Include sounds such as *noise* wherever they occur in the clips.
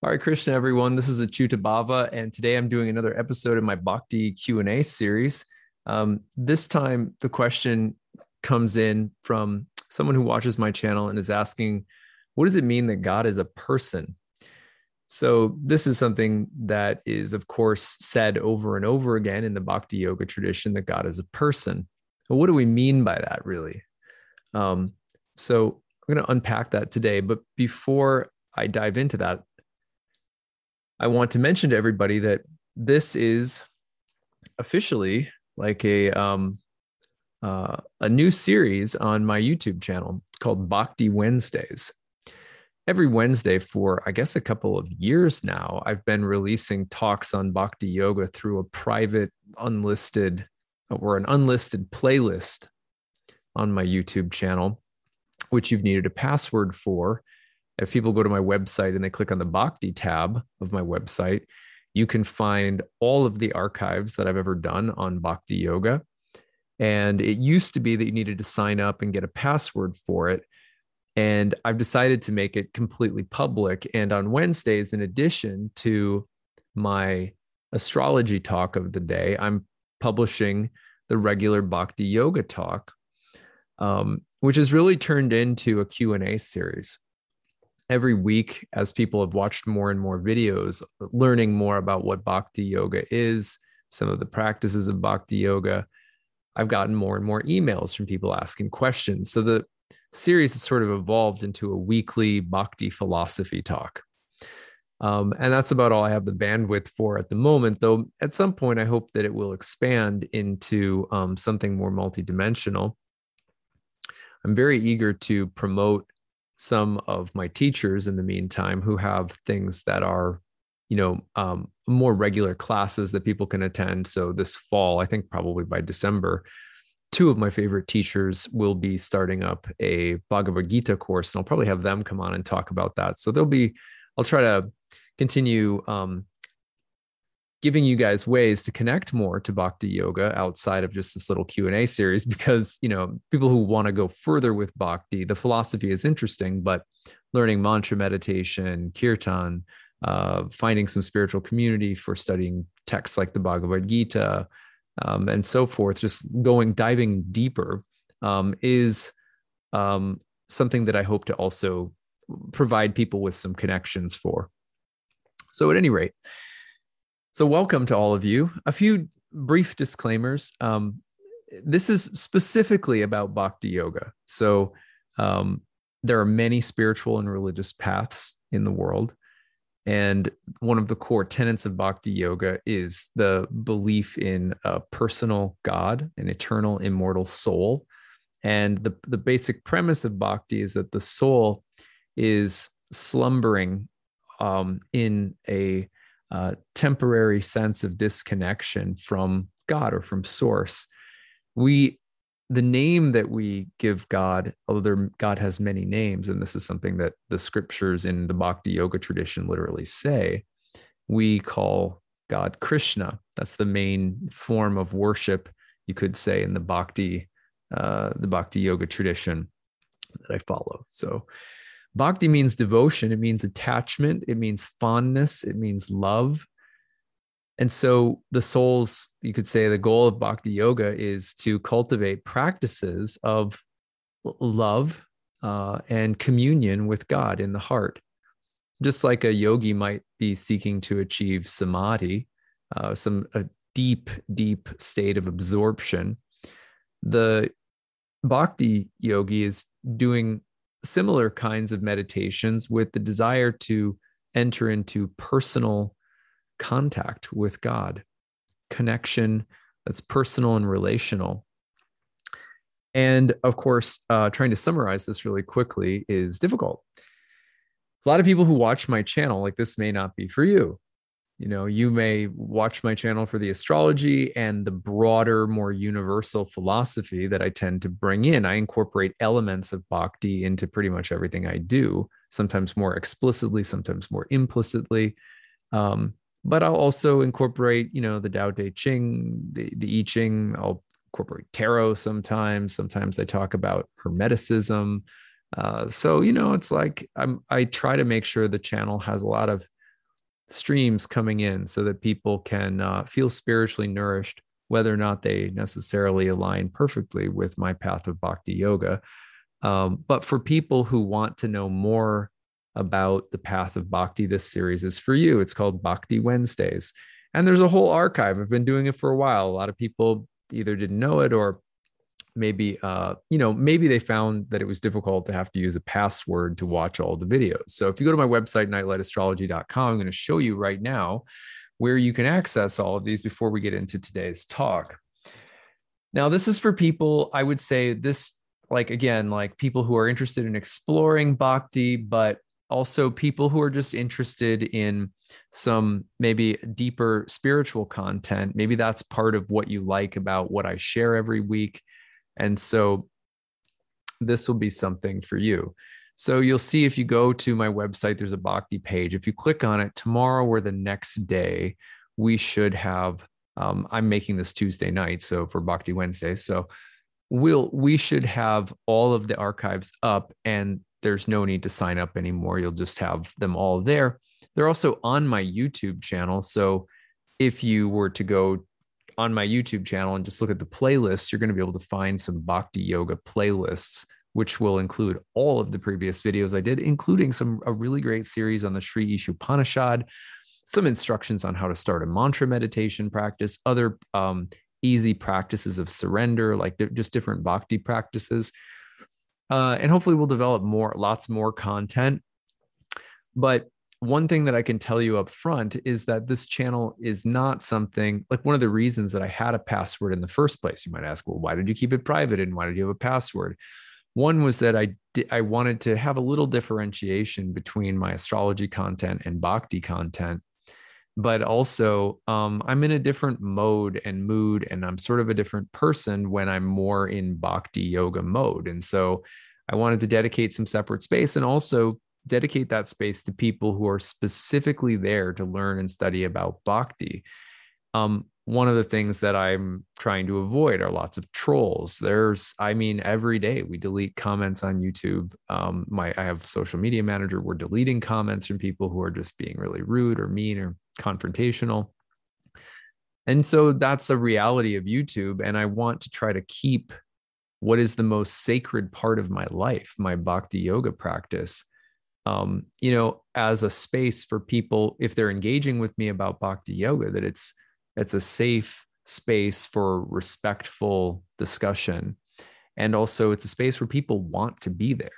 Hare Krishna, everyone. This is Achyuta Bhava, and today I'm doing another episode of my Bhakti Q&A series. Um, this time, the question comes in from someone who watches my channel and is asking, what does it mean that God is a person? So this is something that is, of course, said over and over again in the Bhakti Yoga tradition that God is a person. But what do we mean by that, really? Um, so I'm going to unpack that today. But before I dive into that, I want to mention to everybody that this is officially like a um, uh, a new series on my YouTube channel called Bhakti Wednesdays. Every Wednesday for I guess a couple of years now, I've been releasing talks on Bhakti Yoga through a private, unlisted or an unlisted playlist on my YouTube channel, which you've needed a password for if people go to my website and they click on the Bhakti tab of my website, you can find all of the archives that I've ever done on Bhakti Yoga. And it used to be that you needed to sign up and get a password for it. And I've decided to make it completely public. And on Wednesdays, in addition to my astrology talk of the day, I'm publishing the regular Bhakti Yoga talk, um, which has really turned into a Q&A series every week as people have watched more and more videos learning more about what bhakti yoga is some of the practices of bhakti yoga i've gotten more and more emails from people asking questions. So the series has sort of evolved into a weekly bhakti philosophy talk. Um, and that's about all i have the bandwidth for at the moment though at some point i hope that it will expand into um, something more multidimensional. I'm very eager to promote some of my teachers in the meantime who have things that are you know um, more regular classes that people can attend. So this fall i think probably by december two of my favorite teachers will be starting up a bhagavad gita course and i'll probably have them come on and talk about that. So there'll be i'll try to continue um, giving you guys ways to connect more to bhakti yoga outside of just this little q&a series *laughs* because you know people who want to go further with bhakti the philosophy is interesting but learning mantra meditation kirtan uh, finding some spiritual community for studying texts like the bhagavad gita um, and so forth just going diving deeper um, is um, something that i hope to also provide people with some connections for. So at any rate so, welcome to all of you. A few brief disclaimers. Um, this is specifically about bhakti yoga. So, um, there are many spiritual and religious paths in the world. And one of the core tenets of bhakti yoga is the belief in a personal God, an eternal, immortal soul. And the, the basic premise of bhakti is that the soul is slumbering um, in a uh, temporary sense of disconnection from God or from source. We, the name that we give God, although God has many names, and this is something that the scriptures in the Bhakti Yoga tradition literally say, we call God Krishna. That's the main form of worship, you could say, in the Bhakti, uh, the Bhakti Yoga tradition that I follow. So Bhakti means devotion, it means attachment, it means fondness, it means love. And so the soul's, you could say, the goal of bhakti yoga is to cultivate practices of love uh, and communion with God in the heart. Just like a yogi might be seeking to achieve samadhi, uh, some a deep, deep state of absorption, the bhakti yogi is doing similar kinds of meditations with the desire to enter into personal contact with God, connection that's personal and relational. And of course, uh, trying to summarize this really quickly is difficult. A lot of people who watch my channel, like this may not be for you you know you may watch my channel for the astrology and the broader more universal philosophy that i tend to bring in. I incorporate elements of bhakti into pretty much everything i do sometimes more explicitly sometimes more implicitly. Um, but i'll also incorporate you know the Tao Te Ching the, the i ching. I'll incorporate tarot sometimes. Sometimes i talk about hermeticism. Uh, so you know it's like i'm i try to make sure the channel has a lot of streams coming in so that people can uh, feel spiritually nourished, whether or not they necessarily align perfectly with my path of bhakti yoga. Um, but for people who want to know more about the path of bhakti, this series is for you. It's called Bhakti Wednesdays. And there's a whole archive. I've been doing it for a while. A lot of people either didn't know it or maybe uh, you know maybe they found that it was difficult to have to use a password to watch all the videos. So if you go to my website nightlightastrology.com i'm going to show you right now where you can access all of these before we get into today's talk. Now this is for people i would say this like again like people who are interested in exploring bhakti but also people who are just interested in some maybe deeper spiritual content. Maybe that's part of what you like about what i share every week and so this will be something for you. So you'll see if you go to my website, there's a Bhakti page. If you click on it tomorrow or the next day, we should have. Um, I'm making this Tuesday night, so for Bhakti Wednesday. So we'll we should have all of the archives up, and there's no need to sign up anymore. You'll just have them all there. They're also on my YouTube channel. So if you were to go on my YouTube channel and just look at the playlist, you're going to be able to find some Bhakti Yoga playlists, which will include all of the previous videos I did, including some a really great series on the Sri Ishopanishad, some instructions on how to start a mantra meditation practice, other um, easy practices of surrender, like just different Bhakti practices. Uh, and hopefully we'll develop more, lots more content. But one thing that I can tell you up front is that this channel is not something like one of the reasons that I had a password in the first place. You might ask, well, why did you keep it private and why did you have a password? One was that I I wanted to have a little differentiation between my astrology content and bhakti content, but also um, I'm in a different mode and mood, and I'm sort of a different person when I'm more in bhakti yoga mode, and so I wanted to dedicate some separate space and also dedicate that space to people who are specifically there to learn and study about bhakti. Um, one of the things that I'm trying to avoid are lots of trolls. There's, I mean, every day we delete comments on YouTube. Um, my, I have social media manager. We're deleting comments from people who are just being really rude or mean or confrontational. And so that's a reality of YouTube. And I want to try to keep what is the most sacred part of my life, my bhakti yoga practice, um, you know, as a space for people if they're engaging with me about bhakti yoga, that it's it's a safe space for respectful discussion, and also it's a space where people want to be there.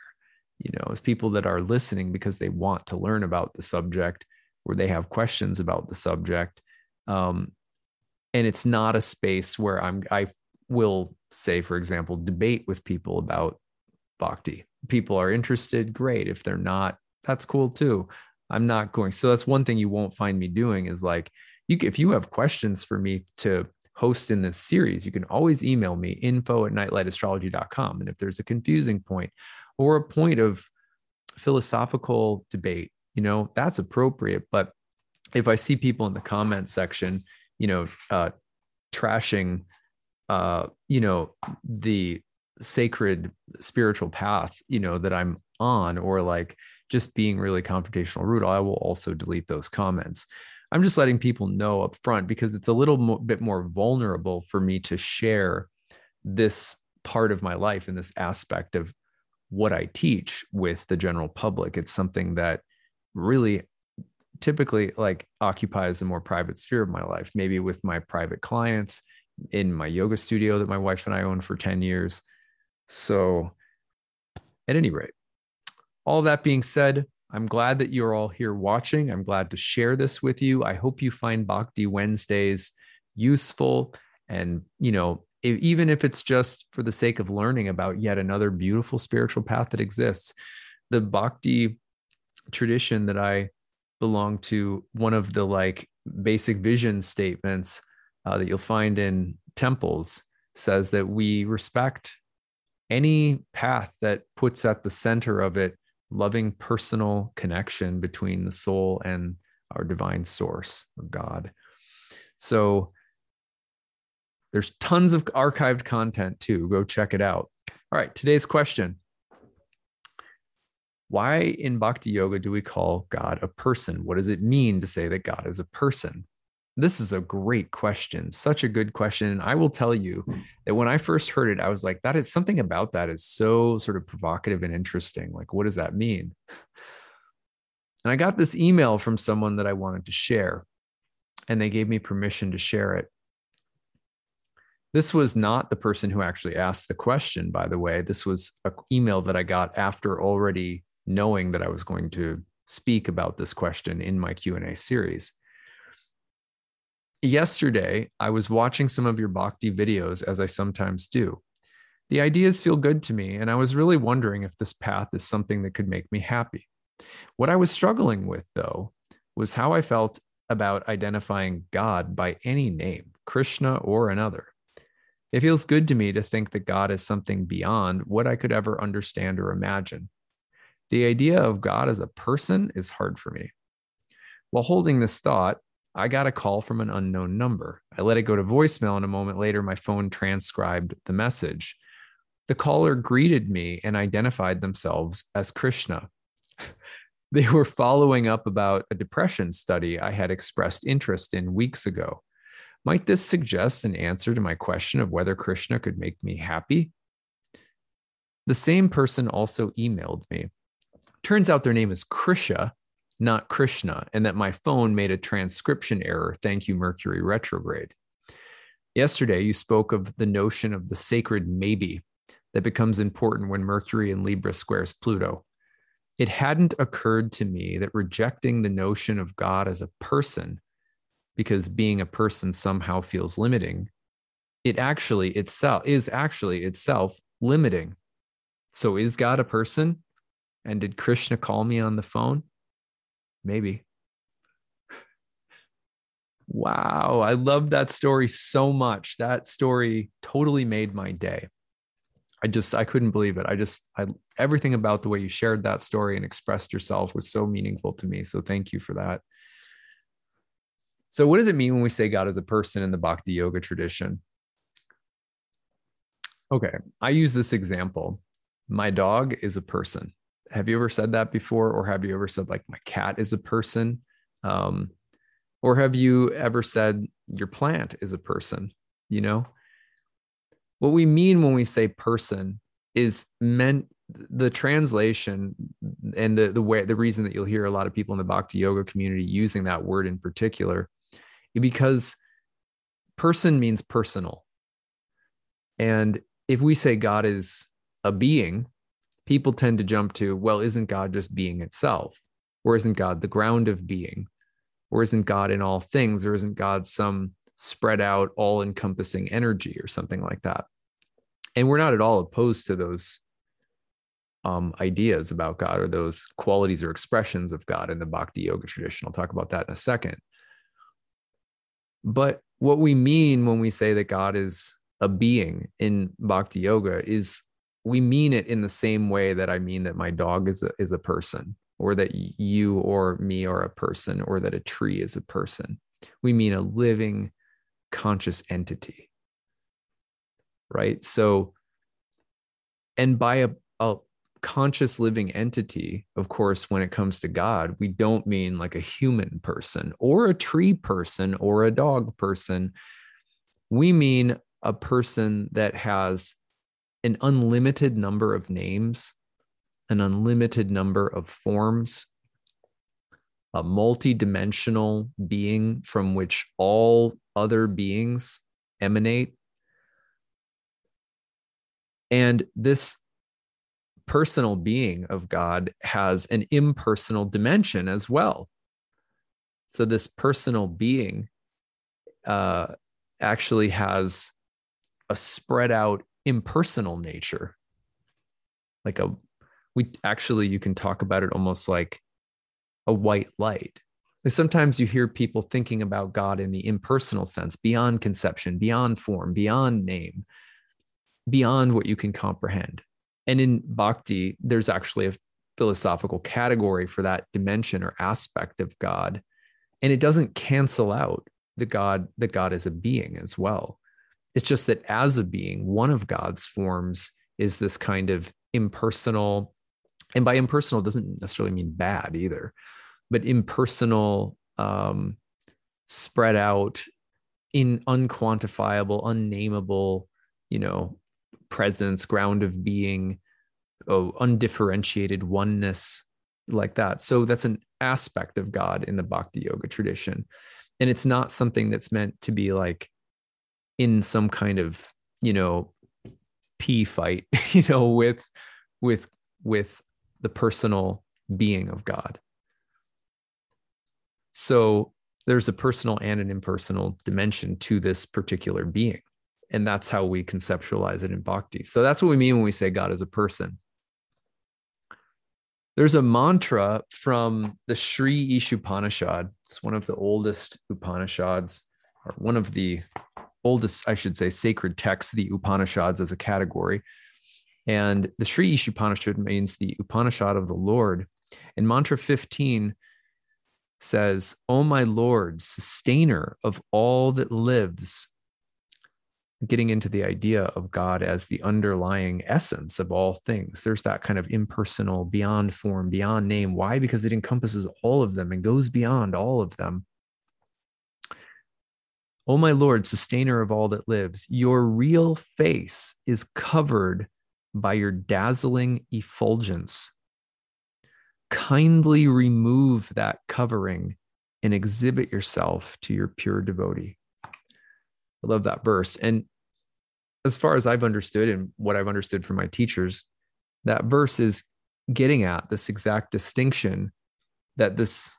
You know, as people that are listening because they want to learn about the subject, where they have questions about the subject, um, and it's not a space where I'm I will say, for example, debate with people about bhakti people are interested, great. If they're not, that's cool too. I'm not going. So that's one thing you won't find me doing is like, you, if you have questions for me to host in this series, you can always email me info at nightlightastrology.com. And if there's a confusing point or a point of philosophical debate, you know, that's appropriate. But if I see people in the comment section, you know, uh, trashing, uh, you know, the sacred spiritual path you know that i'm on or like just being really confrontational rude i will also delete those comments. I'm just letting people know up front because it's a little mo- bit more vulnerable for me to share this part of my life and this aspect of what i teach with the general public. It's something that really typically like occupies a more private sphere of my life maybe with my private clients in my yoga studio that my wife and i own for 10 years. So, at any rate, all that being said, I'm glad that you're all here watching. I'm glad to share this with you. I hope you find Bhakti Wednesdays useful. And, you know, if, even if it's just for the sake of learning about yet another beautiful spiritual path that exists, the Bhakti tradition that I belong to, one of the like basic vision statements uh, that you'll find in temples says that we respect any path that puts at the center of it loving personal connection between the soul and our divine source or God. So there's tons of archived content too. Go check it out. All right, today's question. why in bhakti yoga do we call God a person? What does it mean to say that God is a person? This is a great question, such a good question. And I will tell you hmm. that when I first heard it, I was like, that is something about that is so sort of provocative and interesting. Like, what does that mean? And I got this email from someone that I wanted to share, and they gave me permission to share it. This was not the person who actually asked the question, by the way. This was an email that I got after already knowing that I was going to speak about this question in my Q&A series yesterday I was watching some of your bhakti videos as I sometimes do. The ideas feel good to me, and I was really wondering if this path is something that could make me happy. What I was struggling with, though, was how I felt about identifying God by any name, Krishna or another. It feels good to me to think that God is something beyond what I could ever understand or imagine. The idea of God as a person is hard for me. While holding this thought, I got a call from an unknown number. I let it go to voicemail, and a moment later, my phone transcribed the message. The caller greeted me and identified themselves as Krishna. *laughs* they were following up about a depression study I had expressed interest in weeks ago. Might this suggest an answer to my question of whether Krishna could make me happy? The same person also emailed me. Turns out their name is Krisha, not Krishna, and that my phone made a transcription error. Thank you, Mercury retrograde. Yesterday, you spoke of the notion of the sacred maybe that becomes important when Mercury in Libra squares Pluto. It hadn't occurred to me that rejecting the notion of God as a person, because being a person somehow feels limiting, it actually itself is actually itself limiting. So is God a person? And did Krishna call me on the phone? Maybe. Wow, I love that story so much. That story totally made my day. I just I couldn't believe it. I just I everything about the way you shared that story and expressed yourself was so meaningful to me. So thank you for that. So what does it mean when we say God is a person in the Bhakti yoga tradition? Okay, I use this example. My dog is a person have you ever said that before? Or have you ever said like my cat is a person? Um, or have you ever said your plant is a person you know? What we mean when we say person is meant the translation and the the way the reason that you'll hear a lot of people in the bhakti yoga community using that word in particular because person means personal. And if we say god is a being people tend to jump to, well, isn't God just being itself? Or isn't God the ground of being? Or isn't God in all things? Or isn't God some spread out, all encompassing energy or something like that? And we're not at all opposed to those um, ideas about God or those qualities or expressions of God in the Bhakti Yoga tradition. I'll talk about that in a second. But what we mean when we say that God is a being in Bhakti Yoga is we mean it in the same way that I mean that my dog is a, is a person, or that you or me are a person, or that a tree is a person. We mean a living, conscious entity. Right. So, and by a, a conscious living entity, of course, when it comes to God, we don't mean like a human person or a tree person or a dog person. We mean a person that has an unlimited number of names, an unlimited number of forms, a multi-dimensional being from which all other beings emanate. And this personal being of God has an impersonal dimension as well. So, this personal being uh, actually has a spread out impersonal nature. Like a we actually you can talk about it almost like a white light. Sometimes you hear people thinking about god in the impersonal sense beyond conception beyond form beyond name beyond what you can comprehend. And in bhakti there's actually a philosophical category for that dimension or aspect of god. And it doesn't cancel out the god that god is a being as well it's just that as a being, one of God's forms is this kind of impersonal, and by impersonal doesn't necessarily mean bad either, but impersonal, um, spread out in unquantifiable, unnameable, you know, presence, ground of being, oh, undifferentiated oneness like that. So that's an aspect of God in the Bhakti yoga tradition. And it's not something that's meant to be like in some kind of, you know, p fight, *laughs* you know, with with with the personal being of God. So there's a personal and an impersonal dimension to this particular being. And that's how we conceptualize it in bhakti. So that's what we mean when we say God is a person. There's a mantra from the Sri Ishopanishad. It's one of the oldest Upanishads, or one of the oldest, I should say, sacred texts, the Upanishads as a category. And the Sri Ishopanishad means the Upanishad of the Lord. And mantra 15 says, O my Lord, sustainer of all that lives, getting into the idea of God as the underlying essence of all things. There's that kind of impersonal, beyond form, beyond name. Why? Because it encompasses all of them and goes beyond all of them. O my Lord, sustainer of all that lives, your real face is covered by your dazzling effulgence. Kindly remove that covering and exhibit yourself to your pure devotee. I love that verse. And as far as I've understood and what I've understood from my teachers, that verse is getting at this exact distinction that this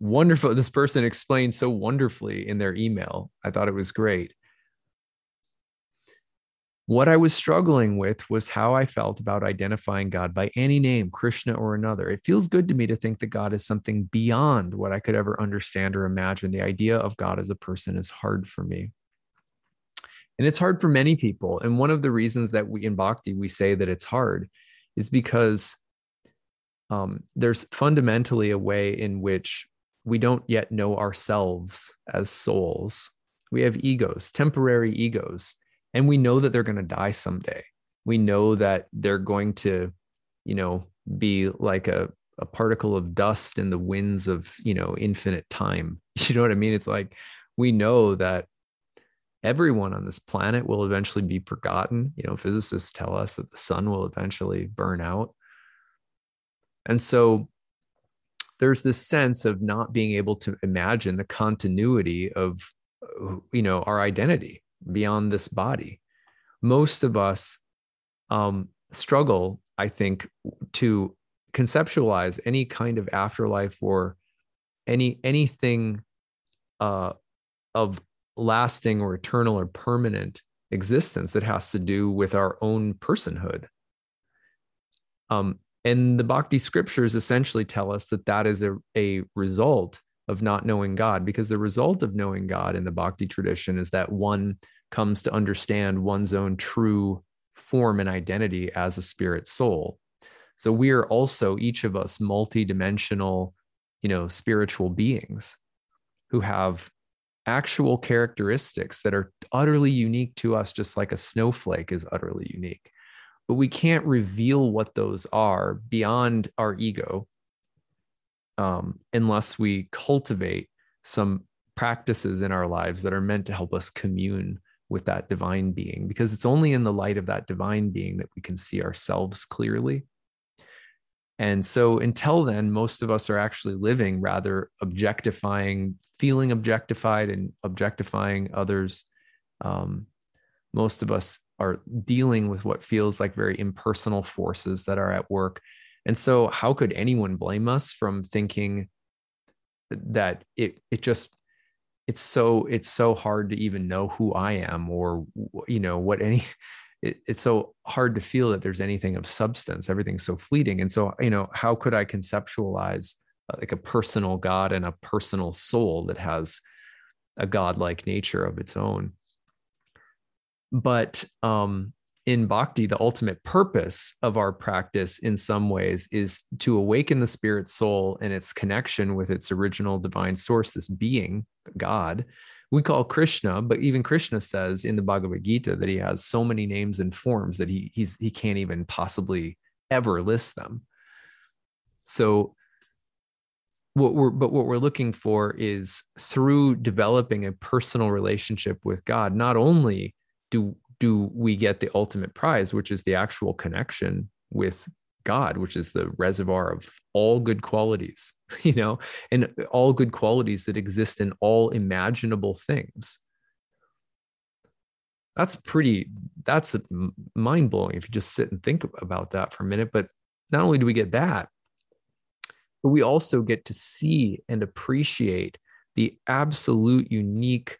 wonderful this person explained so wonderfully in their email. I thought it was great. What I was struggling with was how I felt about identifying God by any name, Krishna or another. It feels good to me to think that God is something beyond what I could ever understand or imagine. The idea of God as a person is hard for me. And it's hard for many people. And one of the reasons that we in Bhakti, we say that it's hard is because um, there's fundamentally a way in which we don't yet know ourselves as souls. We have egos, temporary egos, and we know that they're going to die someday. We know that they're going to, you know, be like a, a particle of dust in the winds of, you know, infinite time. *laughs* You know what I mean? It's like we know that everyone on this planet will eventually be forgotten. You know, physicists tell us that the sun will eventually burn out. And so there's this sense of not being able to imagine the continuity of you know our identity beyond this body most of us um, struggle i think to conceptualize any kind of afterlife or any anything uh, of lasting or eternal or permanent existence that has to do with our own personhood. Um, and the Bhakti scriptures essentially tell us that that is a, a result of not knowing God, because the result of knowing God in the Bhakti tradition is that one comes to understand one's own true form and identity as a spirit soul. So we are also each of us multi-dimensional, you know, spiritual beings who have actual characteristics that are utterly unique to us, just like a snowflake is utterly unique. But we can't reveal what those are beyond our ego um, unless we cultivate some practices in our lives that are meant to help us commune with that divine being, because it's only in the light of that divine being that we can see ourselves clearly and so until then, most of us are actually living rather objectifying, feeling objectified and objectifying others. Um, most of us are dealing with what feels like very impersonal forces that are at work. And so, how could anyone blame us from thinking that it it just it's so it's so hard to even know who I am or you know what any *laughs* it, it's so hard to feel that there's anything of substance. Everything's so fleeting. And so you know how could i conceptualize uh, like a personal god and a personal soul that has a godlike nature of its own but um in bhakti the ultimate purpose of our practice in some ways is to awaken the spirit soul and its connection with its original divine source this being god we call Krishna, but even Krishna says in the Bhagavad Gita that he has so many names and forms that he he's he can't even possibly ever list them. So what we're but what we're looking for is through developing a personal relationship with God, not only do do we get the ultimate prize, which is the actual connection with God, which is the reservoir of all good qualities, *laughs* you know, and all good qualities that exist in all imaginable things. That's pretty, that's mind blowing if you just sit and think about that for a minute. But not only do we get that, but we also get to see and appreciate the absolute unique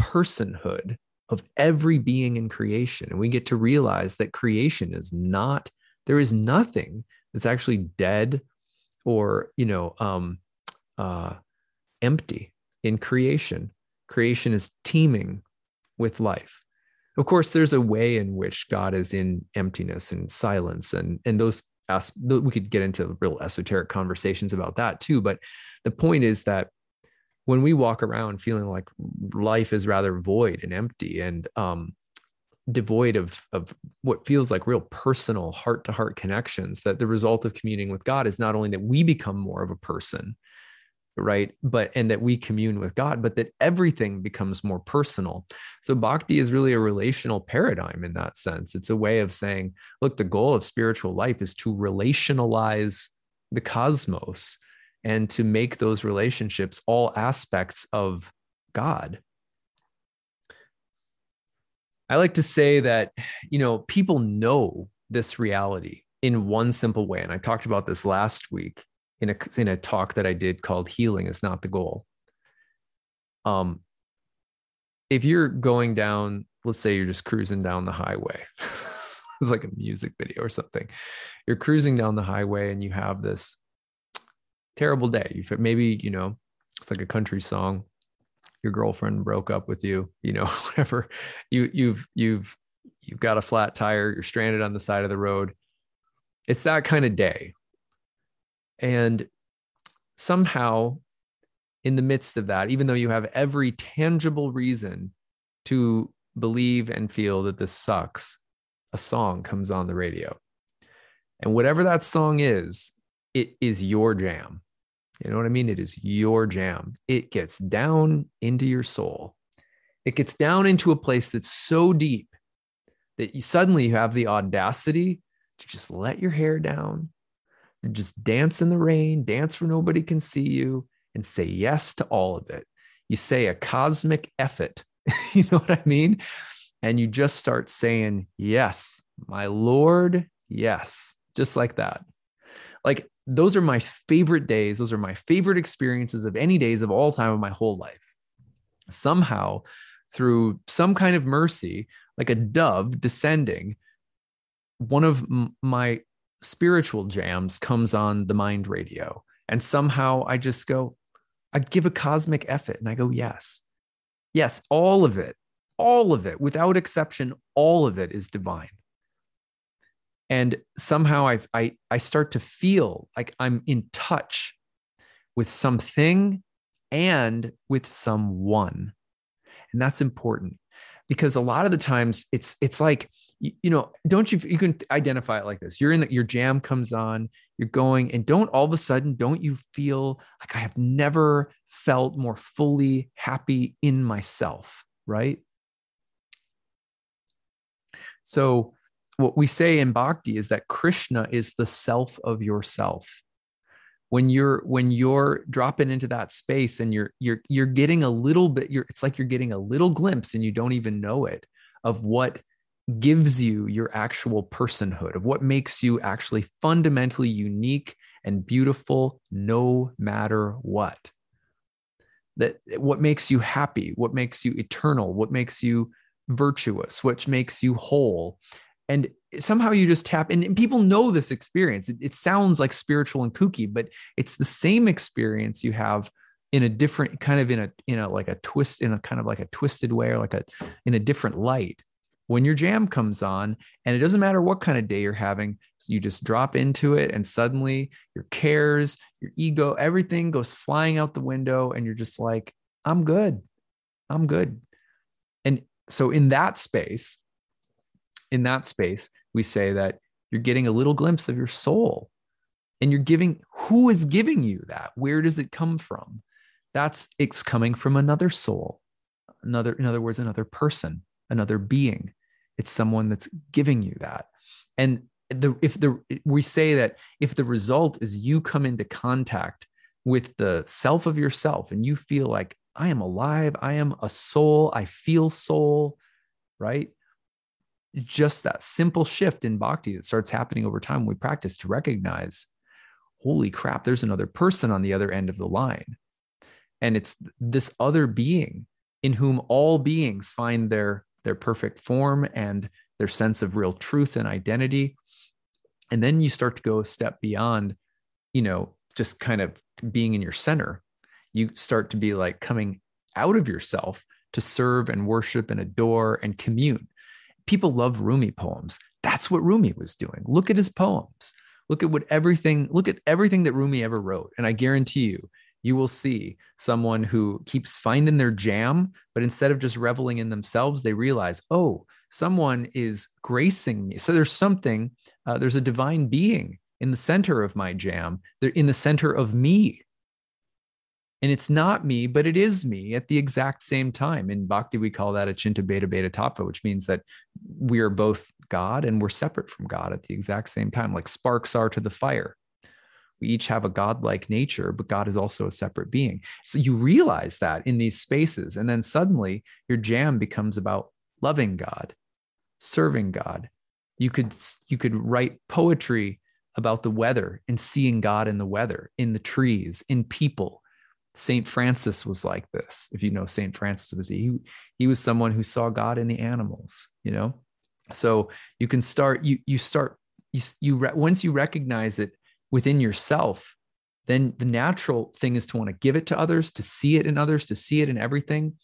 personhood of every being in creation. And we get to realize that creation is not, there is nothing that's actually dead or, you know, um, uh, empty in creation. Creation is teeming with life. Of course, there's a way in which God is in emptiness and silence, and and those we could get into real esoteric conversations about that too. But the point is that when we walk around feeling like life is rather void and empty and um, devoid of of what feels like real personal heart to heart connections, that the result of communing with God is not only that we become more of a person, right but and that we commune with god but that everything becomes more personal. So bhakti is really a relational paradigm in that sense. It's a way of saying look the goal of spiritual life is to relationalize the cosmos and to make those relationships all aspects of god i like to say that you know people know this reality in one simple way and i talked about this last week in a in a talk that I did called "Healing is Not the Goal." Um, if you're going down, let's say you're just cruising down the highway, *laughs* it's like a music video or something. You're cruising down the highway and you have this terrible day. You maybe you know it's like a country song. Your girlfriend broke up with you, you know, *laughs* whatever. You you've you've you've got a flat tire. You're stranded on the side of the road. It's that kind of day and somehow, in the midst of that, even though you have every tangible reason to believe and feel that this sucks, a song comes on the radio. And whatever that song is, it is your jam. You know what I mean? It is your jam. It gets down into your soul. It gets down into a place that's so deep that you suddenly you have the audacity to just let your hair down, and just dance in the rain, dance where nobody can see you, and say yes to all of it. You say a cosmic effort. *laughs* you know what I mean? And you just start saying, Yes, my Lord, yes, just like that. Like, those are my favorite days. Those are my favorite experiences of any days of all time of my whole life. Somehow, through some kind of mercy, like a dove descending, one of my spiritual jams comes on the mind radio. And somehow I just go, I give a cosmic effort and I go, yes, yes, all of it, all of it, without exception, all of it is divine. And somehow I, I, I start to feel like I'm in touch with something and with someone. And that's important because a lot of the times it's it's like you, know don't you you can identify it like this you're in the, your jam comes on you're going and don't all of a sudden don't you feel like i have never felt more fully happy in myself right so what we say in bhakti is that krishna is the self of yourself. When you're when you're dropping into that space and you're you're you're getting a little bit you're it's like you're getting a little glimpse and you don't even know it of what gives you your actual personhood of what makes you actually fundamentally unique and beautiful no matter what. That what makes you happy what makes you eternal what makes you virtuous what makes you whole and somehow you just tap and, and people know this experience. It, it, sounds like spiritual and kooky but it's the same experience you have in a different kind of in a in a like a twist in a kind of like a twisted way or like a in a different light. When your jam comes on and it doesn't matter what kind of day you're having you just drop into it and suddenly your cares your ego everything goes flying out the window and you're just like i'm good. I'm good. And so in that space in that space we say that you're getting a little glimpse of your soul and you're giving who is giving you that? Where does it come from? That's it's coming from another soul another in other words another person another being. It's someone that's giving you that. And the if the we say that if the result is you come into contact with the self of yourself and you feel like i am alive. I am a soul. I feel soul right just that simple shift in bhakti that starts happening over time when we practice to recognize holy crap there's another person on the other end of the line. And it's this other being in whom all beings find their their perfect form and their sense of real truth and identity. And then you start to go a step beyond you know just kind of being in your center. You start to be like coming out of yourself to serve and worship and adore and commune people love rumi poems. That's what rumi was doing. Look at his poems. Look at what everything look at everything that rumi ever wrote. And i guarantee you you will see someone who keeps finding their jam but instead of just reveling in themselves they realize oh someone is gracing me. So there's something uh, there's a divine being in the center of my jam. They're in the center of me and it's not me but it is me at the exact same time. In bhakti we call that bheda tattva which means that we are both god and we're separate from god at the exact same time. Like sparks are to the fire. We each have a godlike nature but god is also a separate being. So you realize that in these spaces and then suddenly your jam becomes about loving god serving god. You could you could write poetry about the weather and seeing God in the weather, in the trees, in people. Saint Francis was like this. If you know Saint Francis was he he was someone who saw God in the animals, you know. So you can start you you start you you once you recognize it within yourself, then the natural thing is to want to give it to others, to see it in others, to see it in everything.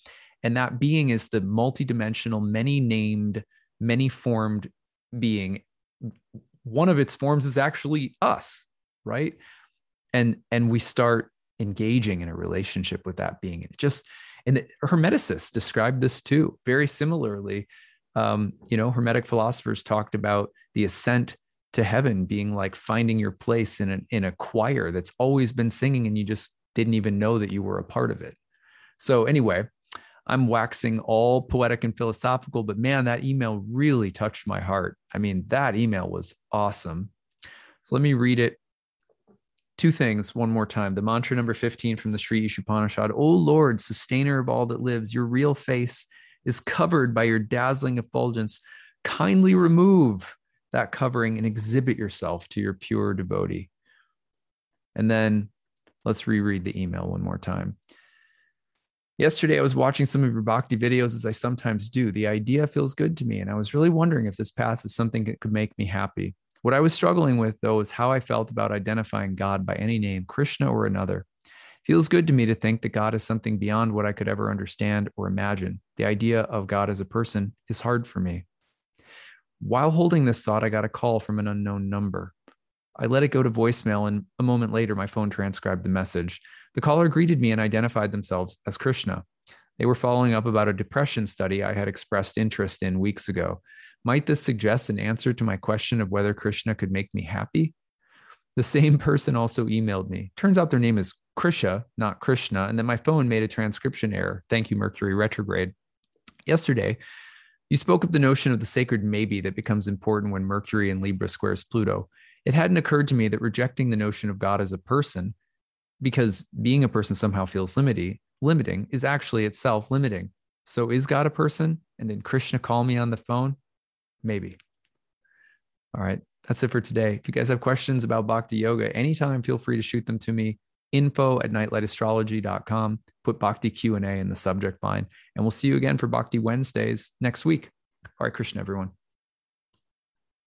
And that being is the multidimensional, many named, many formed being one of its forms is actually us right and and we start engaging in a relationship with that being and just and the hermeticists described this too very similarly um, you know hermetic philosophers talked about the ascent to heaven being like finding your place in an in a choir that's always been singing and you just didn't even know that you were a part of it so anyway I'm waxing all poetic and philosophical, but man, that email really touched my heart. I mean, that email was awesome. So let me read it. Two things one more time. The mantra number 15 from the Sri Ishopanishad O Lord, sustainer of all that lives, your real face is covered by your dazzling effulgence. Kindly remove that covering and exhibit yourself to your pure devotee. And then let's reread the email one more time. Yesterday, I was watching some of your bhakti videos as I sometimes do. The idea feels good to me, and I was really wondering if this path is something that could make me happy. What I was struggling with, though, is how I felt about identifying God by any name, Krishna or another. It feels good to me to think that God is something beyond what I could ever understand or imagine. The idea of God as a person is hard for me. While holding this thought, I got a call from an unknown number. I let it go to voicemail, and a moment later, my phone transcribed the message. The caller greeted me and identified themselves as Krishna. They were following up about a depression study I had expressed interest in weeks ago. Might this suggest an answer to my question of whether Krishna could make me happy? The same person also emailed me. Turns out their name is Krisha, not Krishna, and then my phone made a transcription error. Thank you, Mercury retrograde. Yesterday, you spoke of the notion of the sacred maybe that becomes important when Mercury in Libra squares Pluto. It hadn't occurred to me that rejecting the notion of God as a person because being a person somehow feels limiting limiting is actually itself limiting so is god a person and did krishna call me on the phone maybe. All right. That's it for today. If you guys have questions about bhakti yoga anytime feel free to shoot them to me. Info at nightlightastrology.com put bhakti q&a in the subject line. And we'll see you again for bhakti wednesdays next week. All right krishna everyone